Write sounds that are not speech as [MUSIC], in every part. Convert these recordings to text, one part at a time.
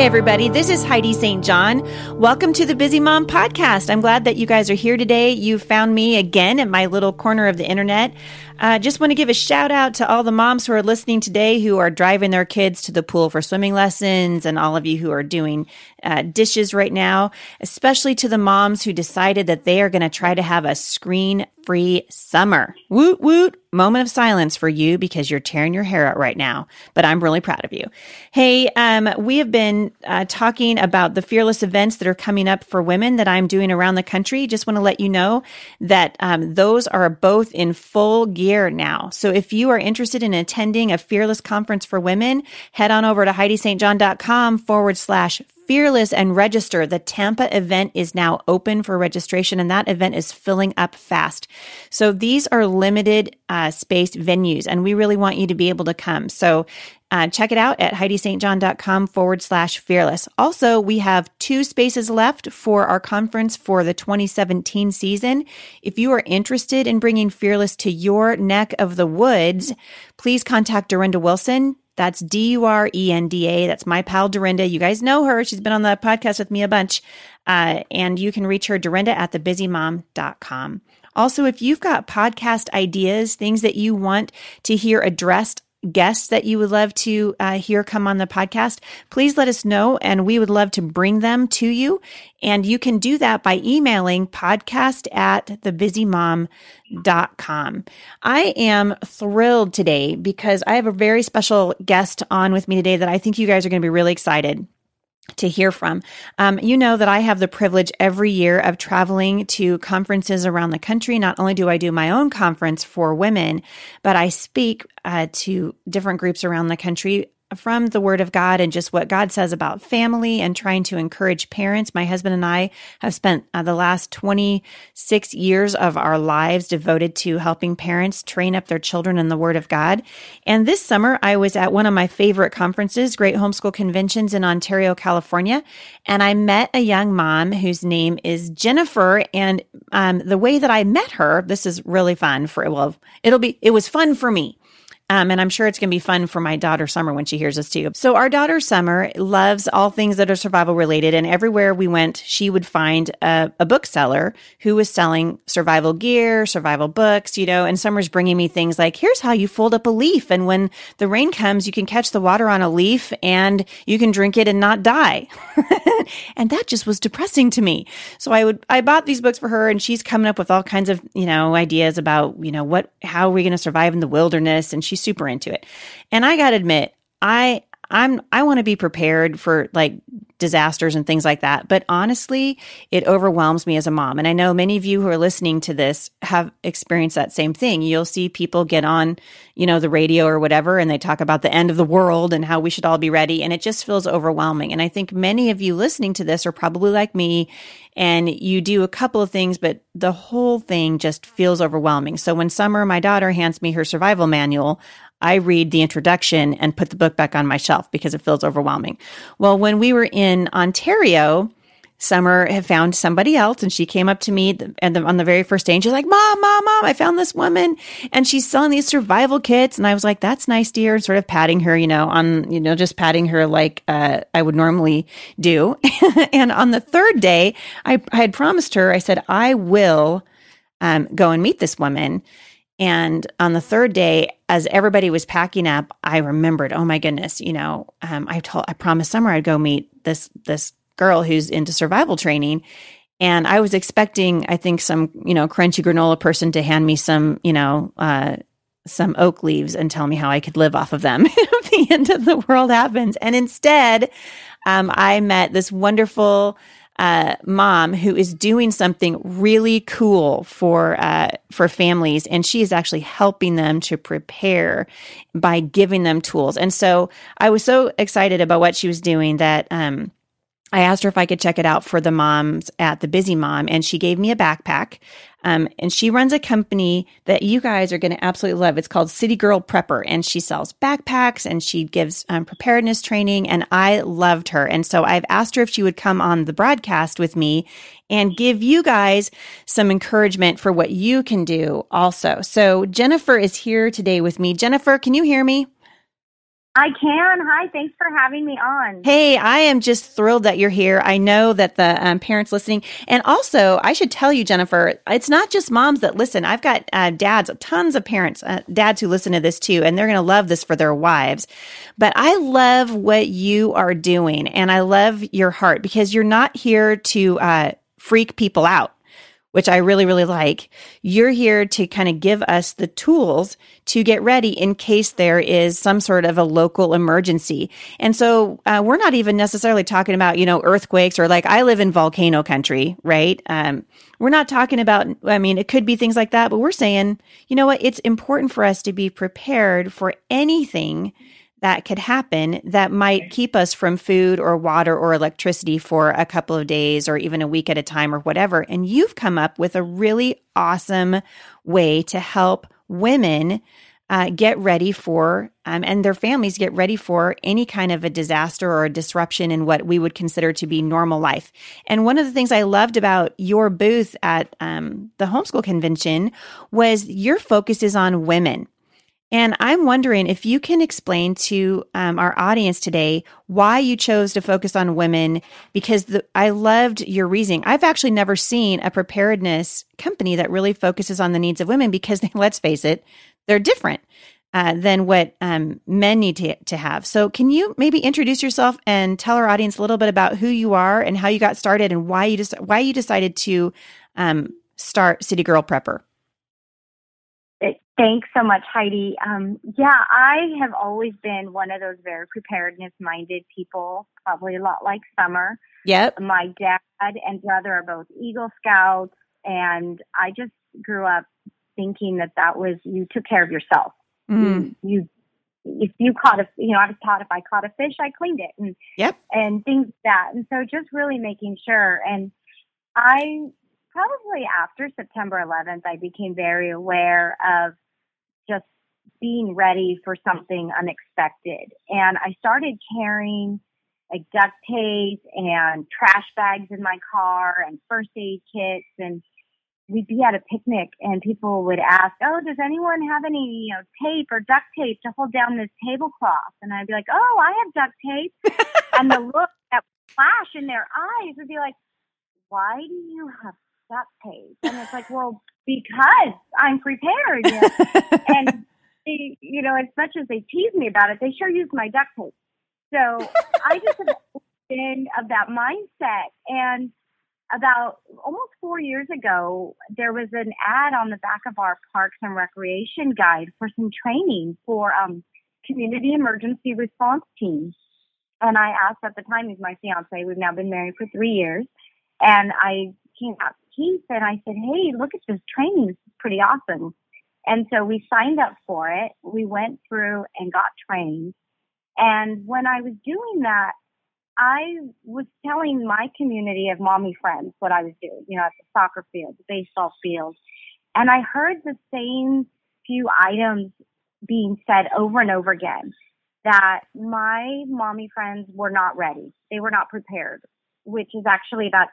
Hey, everybody, this is Heidi St. John. Welcome to the Busy Mom Podcast. I'm glad that you guys are here today. You found me again at my little corner of the internet. I uh, just want to give a shout out to all the moms who are listening today who are driving their kids to the pool for swimming lessons, and all of you who are doing uh, dishes right now, especially to the moms who decided that they are going to try to have a screen free summer. Woot woot. Moment of silence for you because you're tearing your hair out right now, but I'm really proud of you. Hey, um, we have been uh, talking about the fearless events that are coming up for women that I'm doing around the country. Just want to let you know that um, those are both in full gear now. So if you are interested in attending a fearless conference for women, head on over to HeidiSt.John.com forward slash fearless and register. The Tampa event is now open for registration and that event is filling up fast. So these are limited uh, space venues and we really want you to be able to come. So uh, check it out at HeidiSt.John.com forward slash fearless. Also, we have two spaces left for our conference for the 2017 season. If you are interested in bringing fearless to your neck of the woods, please contact Durenda Wilson. That's D U R E N D A. That's my pal Durenda. You guys know her. She's been on the podcast with me a bunch. Uh, and you can reach her, Durenda at thebusymom.com. Also, if you've got podcast ideas, things that you want to hear addressed guests that you would love to uh, hear come on the podcast, please let us know and we would love to bring them to you. And you can do that by emailing podcast at thebusymom.com. I am thrilled today because I have a very special guest on with me today that I think you guys are going to be really excited to hear from. Um, you know that I have the privilege every year of traveling to conferences around the country. Not only do I do my own conference for women, but I speak uh, to different groups around the country from the Word of God and just what God says about family and trying to encourage parents. My husband and I have spent uh, the last 26 years of our lives devoted to helping parents train up their children in the Word of God. And this summer, I was at one of my favorite conferences, Great Homeschool Conventions in Ontario, California, and I met a young mom whose name is Jennifer. And um, the way that I met her, this is really fun for, well, it'll be, it was fun for me um, and I'm sure it's going to be fun for my daughter Summer when she hears this too. So our daughter Summer loves all things that are survival related. And everywhere we went, she would find a, a bookseller who was selling survival gear, survival books, you know, and Summer's bringing me things like, here's how you fold up a leaf. And when the rain comes, you can catch the water on a leaf and you can drink it and not die. [LAUGHS] and that just was depressing to me. So I would, I bought these books for her and she's coming up with all kinds of, you know, ideas about, you know, what, how are we going to survive in the wilderness? And she's super into it. And I got to admit, I I'm I want to be prepared for like disasters and things like that. But honestly, it overwhelms me as a mom. And I know many of you who are listening to this have experienced that same thing. You'll see people get on, you know, the radio or whatever and they talk about the end of the world and how we should all be ready and it just feels overwhelming. And I think many of you listening to this are probably like me and you do a couple of things but the whole thing just feels overwhelming. So when Summer, my daughter, hands me her survival manual, I read the introduction and put the book back on my shelf because it feels overwhelming. Well, when we were in Ontario, Summer had found somebody else and she came up to me and on the very first day and she's like, Mom, Mom, Mom, I found this woman and she's selling these survival kits. And I was like, That's nice, dear. And sort of patting her, you know, on, you know, just patting her like uh, I would normally do. [LAUGHS] and on the third day, I, I had promised her, I said, I will um, go and meet this woman. And on the third day, as everybody was packing up, I remembered, oh my goodness, you know, um, I told, I promised Summer I'd go meet this this girl who's into survival training, and I was expecting, I think, some you know crunchy granola person to hand me some, you know, uh, some oak leaves and tell me how I could live off of them [LAUGHS] if the end of the world happens. And instead, um, I met this wonderful uh, mom who is doing something really cool for uh, for families, and she is actually helping them to prepare by giving them tools. And so I was so excited about what she was doing that. Um, I asked her if I could check it out for the moms at the Busy Mom, and she gave me a backpack. Um, and she runs a company that you guys are going to absolutely love. It's called City Girl Prepper, and she sells backpacks and she gives um, preparedness training. And I loved her, and so I've asked her if she would come on the broadcast with me and give you guys some encouragement for what you can do also. So Jennifer is here today with me. Jennifer, can you hear me? I can. Hi, thanks for having me on. Hey, I am just thrilled that you're here. I know that the um, parents listening, and also I should tell you, Jennifer, it's not just moms that listen. I've got uh, dads, tons of parents, uh, dads who listen to this too, and they're going to love this for their wives. But I love what you are doing, and I love your heart because you're not here to uh, freak people out which I really, really like. You're here to kind of give us the tools to get ready in case there is some sort of a local emergency. And so uh, we're not even necessarily talking about, you know, earthquakes or like I live in volcano country, right? Um, we're not talking about, I mean, it could be things like that, but we're saying, you know what? It's important for us to be prepared for anything that could happen that might keep us from food or water or electricity for a couple of days or even a week at a time or whatever. And you've come up with a really awesome way to help women uh, get ready for um, and their families get ready for any kind of a disaster or a disruption in what we would consider to be normal life. And one of the things I loved about your booth at um, the homeschool convention was your focus is on women. And I'm wondering if you can explain to um, our audience today why you chose to focus on women, because the, I loved your reasoning. I've actually never seen a preparedness company that really focuses on the needs of women because they, [LAUGHS] let's face it, they're different uh, than what um, men need to, to have. So, can you maybe introduce yourself and tell our audience a little bit about who you are and how you got started and why you just why you decided to um, start City Girl Prepper? Thanks so much, Heidi. Um, yeah, I have always been one of those very preparedness minded people, probably a lot like Summer. Yep. My dad and brother are both Eagle Scouts, and I just grew up thinking that that was you took care of yourself. Mm. You, you, if you caught a, you know, I was taught if I caught a fish, I cleaned it, and yep, and things like that. And so just really making sure. And I probably after September 11th, I became very aware of just being ready for something unexpected. And I started carrying like duct tape and trash bags in my car and first aid kits and we'd be at a picnic and people would ask, Oh, does anyone have any, you know, tape or duct tape to hold down this tablecloth? And I'd be like, Oh, I have duct tape. [LAUGHS] and the look that flash in their eyes would be like, Why do you have duct tape? And it's like, Well, because I'm prepared. You know? [LAUGHS] and they, you know, as much as they tease me about it, they sure use my duct tape. So I just have been of that mindset. And about almost four years ago, there was an ad on the back of our Parks and Recreation guide for some training for um, community emergency response teams. And I asked at the time, he's my fiance. We've now been married for three years. And I came out Keith and I said, Hey, look at this training. This is pretty awesome. And so we signed up for it. We went through and got trained. And when I was doing that, I was telling my community of mommy friends what I was doing, you know, at the soccer field, the baseball field. And I heard the same few items being said over and over again that my mommy friends were not ready. They were not prepared, which is actually about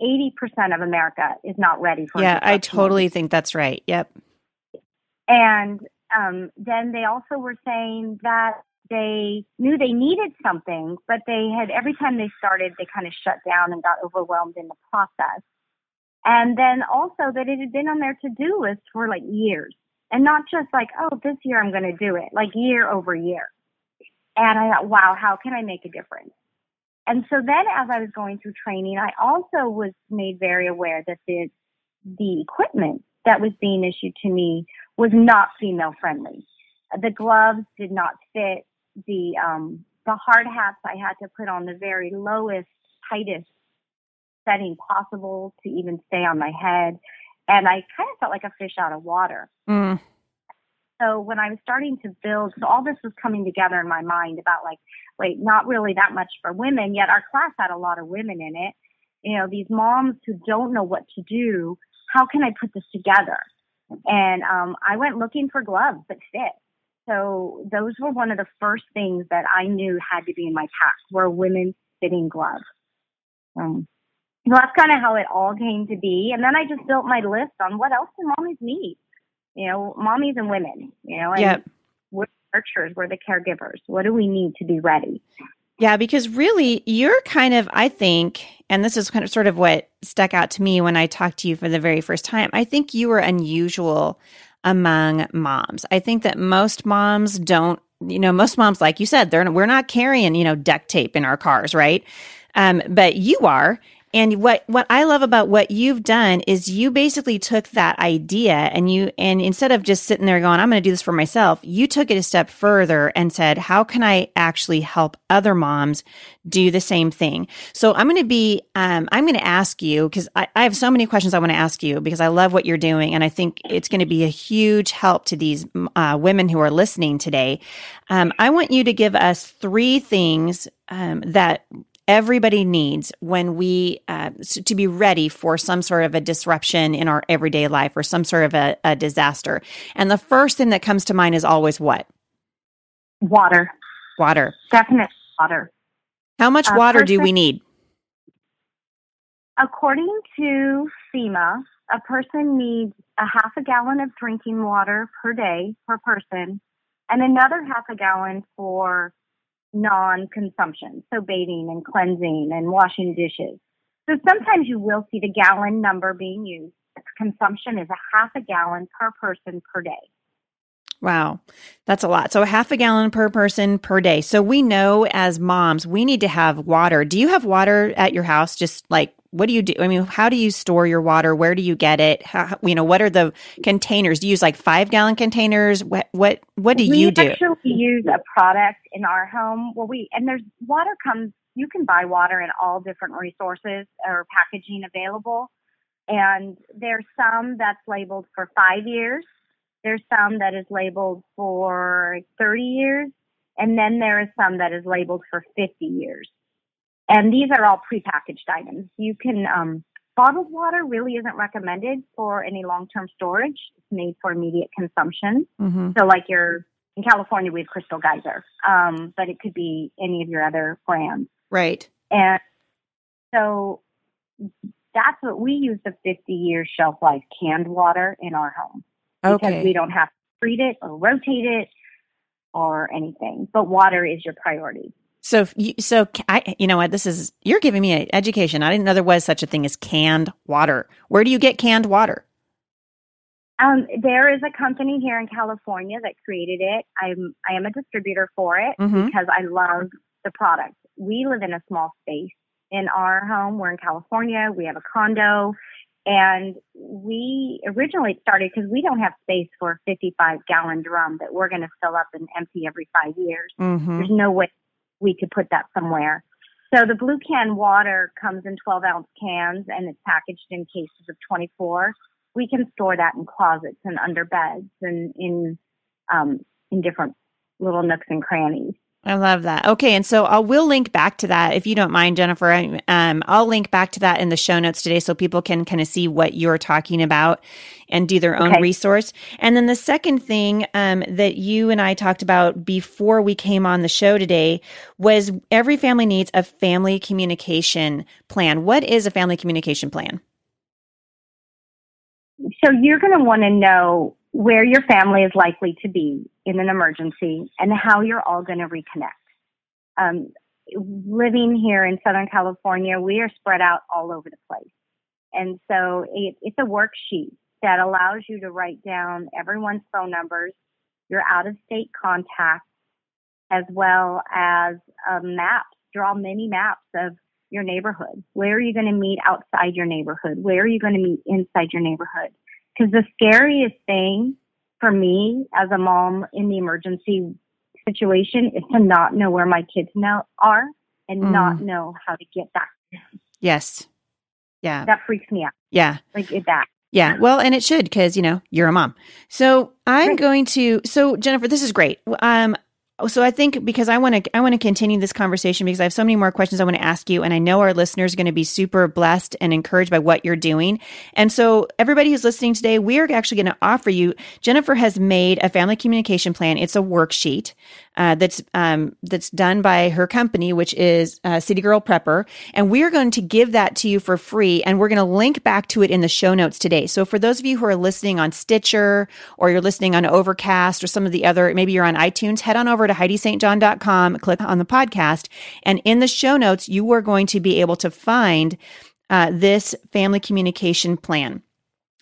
80% of America is not ready for Yeah, I totally think that's right. Yep. And um, then they also were saying that they knew they needed something, but they had every time they started, they kind of shut down and got overwhelmed in the process. And then also that it had been on their to do list for like years and not just like, oh, this year I'm going to do it, like year over year. And I thought, wow, how can I make a difference? And so then as I was going through training, I also was made very aware that the, the equipment that was being issued to me was not female friendly. The gloves did not fit. The, um, the hard hats I had to put on the very lowest, tightest setting possible to even stay on my head. And I kind of felt like a fish out of water. Mm. So when I was starting to build, so all this was coming together in my mind about like, wait, not really that much for women, yet our class had a lot of women in it. You know, these moms who don't know what to do, how can I put this together? And um, I went looking for gloves that fit. So those were one of the first things that I knew had to be in my pack were women fitting gloves. Um, so that's kind of how it all came to be. And then I just built my list on what else do mommies need? You know, mommies and women, you know, and yep. we're nurturers, we're the caregivers. What do we need to be ready? Yeah, because really, you're kind of, I think, and this is kind of sort of what stuck out to me when I talked to you for the very first time. I think you were unusual among moms. I think that most moms don't, you know, most moms, like you said, they're we're not carrying, you know, duct tape in our cars, right? Um, but you are, and what, what I love about what you've done is you basically took that idea and you, and instead of just sitting there going, I'm going to do this for myself, you took it a step further and said, how can I actually help other moms do the same thing? So I'm going to be, um, I'm going to ask you because I, I have so many questions I want to ask you because I love what you're doing. And I think it's going to be a huge help to these uh, women who are listening today. Um, I want you to give us three things um, that everybody needs when we uh, to be ready for some sort of a disruption in our everyday life or some sort of a, a disaster. And the first thing that comes to mind is always what? Water. Water. Definite water. How much uh, water do we need? According to FEMA, a person needs a half a gallon of drinking water per day per person and another half a gallon for non-consumption, so bathing and cleansing and washing dishes. So sometimes you will see the gallon number being used. Consumption is a half a gallon per person per day. Wow, that's a lot. So, a half a gallon per person per day. So, we know as moms, we need to have water. Do you have water at your house, just like what do you do? I mean, how do you store your water? Where do you get it? How, you know, what are the containers? Do you use like five gallon containers? What what what do we you do? We actually use a product in our home. Well, we and there's water comes. You can buy water in all different resources or packaging available, and there's some that's labeled for five years. There's some that is labeled for 30 years, and then there is some that is labeled for 50 years. And these are all prepackaged items. You can, um, bottled water really isn't recommended for any long-term storage. It's made for immediate consumption. Mm-hmm. So like your, in California, we have Crystal Geyser, um, but it could be any of your other brands. Right. And so that's what we use the 50 year shelf life canned water in our home. Okay. Because we don't have to treat it or rotate it or anything, but water is your priority. So, so I, you know what? This is you're giving me an education. I didn't know there was such a thing as canned water. Where do you get canned water? Um, there is a company here in California that created it. I'm I am a distributor for it mm-hmm. because I love the product. We live in a small space in our home. We're in California. We have a condo, and we originally started because we don't have space for a 55 gallon drum that we're going to fill up and empty every five years. Mm-hmm. There's no way we could put that somewhere. So the blue can water comes in 12 ounce cans and it's packaged in cases of 24. We can store that in closets and under beds and in um, in different little nooks and crannies. I love that. Okay, and so I will link back to that if you don't mind, Jennifer. Um, I'll link back to that in the show notes today so people can kind of see what you're talking about and do their own okay. resource. And then the second thing um, that you and I talked about before we came on the show today was every family needs a family communication plan. What is a family communication plan? So you're going to want to know where your family is likely to be in an emergency and how you're all going to reconnect. Um, living here in Southern California, we are spread out all over the place. And so it, it's a worksheet that allows you to write down everyone's phone numbers, your out of state contacts, as well as uh, maps, draw many maps of your neighborhood. Where are you going to meet outside your neighborhood? Where are you going to meet inside your neighborhood? Because the scariest thing for me as a mom in the emergency situation is to not know where my kids now are and mm. not know how to get back. Yes. Yeah. That freaks me out. Yeah. Like that. Yeah. Well, and it should because, you know, you're a mom. So I'm right. going to, so Jennifer, this is great. Um, Oh, so I think because I want to I want to continue this conversation because I have so many more questions I want to ask you and I know our listeners are going to be super blessed and encouraged by what you're doing. And so everybody who's listening today, we are actually going to offer you Jennifer has made a family communication plan. It's a worksheet uh, that's um, that's done by her company, which is uh, City Girl Prepper, and we are going to give that to you for free, and we're going to link back to it in the show notes today. So for those of you who are listening on Stitcher or you're listening on Overcast or some of the other, maybe you're on iTunes, head on over to HeidiSt.John.com, click on the podcast, and in the show notes you are going to be able to find uh, this family communication plan.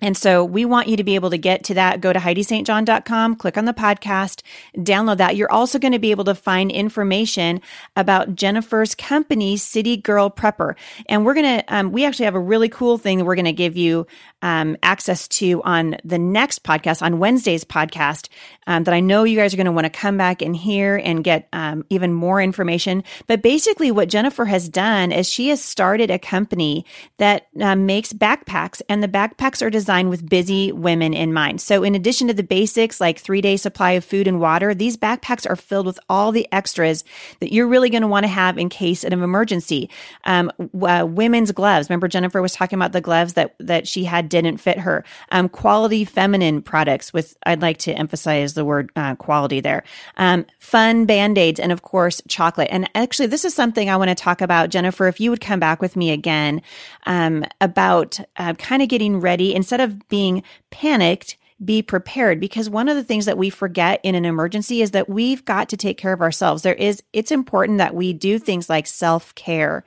And so we want you to be able to get to that. Go to HeidiSt.John.com, click on the podcast, download that. You're also going to be able to find information about Jennifer's company, City Girl Prepper. And we're going to, um, we actually have a really cool thing that we're going to give you um, access to on the next podcast, on Wednesday's podcast, um, that I know you guys are going to want to come back and hear and get um, even more information. But basically, what Jennifer has done is she has started a company that um, makes backpacks, and the backpacks are designed with busy women in mind. So, in addition to the basics like three day supply of food and water, these backpacks are filled with all the extras that you're really going to want to have in case of an emergency. Um, uh, women's gloves. Remember, Jennifer was talking about the gloves that that she had didn't fit her. Um, quality feminine products with, I'd like to emphasize the word uh, quality there. Um, fun band aids, and of course, chocolate. And actually, this is something I want to talk about, Jennifer. If you would come back with me again um, about uh, kind of getting ready instead of being panicked be prepared because one of the things that we forget in an emergency is that we've got to take care of ourselves. There is, it's important that we do things like self care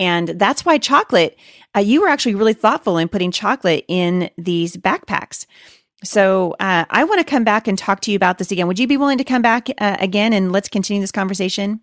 and that's why chocolate, uh, you were actually really thoughtful in putting chocolate in these backpacks. So uh, I want to come back and talk to you about this again. Would you be willing to come back uh, again and let's continue this conversation?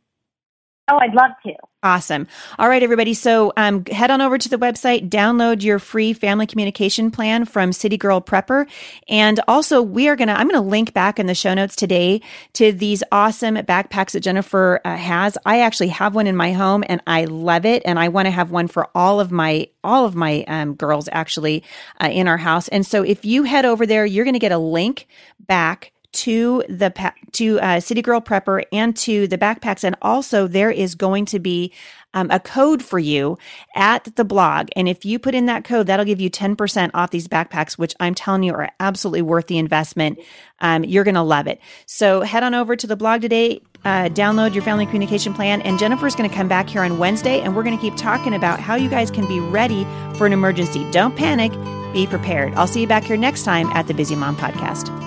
Oh, I'd love to. Awesome. All right, everybody. So um, head on over to the website, download your free family communication plan from City Girl Prepper. And also, we are going to, I'm going to link back in the show notes today to these awesome backpacks that Jennifer uh, has. I actually have one in my home and I love it. And I want to have one for all of my, all of my um, girls actually uh, in our house. And so if you head over there, you're going to get a link back to the to uh, City Girl Prepper and to the backpacks, and also there is going to be um, a code for you at the blog, and if you put in that code, that'll give you ten percent off these backpacks, which I'm telling you are absolutely worth the investment. Um, you're going to love it. So head on over to the blog today. Uh, download your family communication plan, and Jennifer's going to come back here on Wednesday, and we're going to keep talking about how you guys can be ready for an emergency. Don't panic, be prepared. I'll see you back here next time at the Busy Mom Podcast.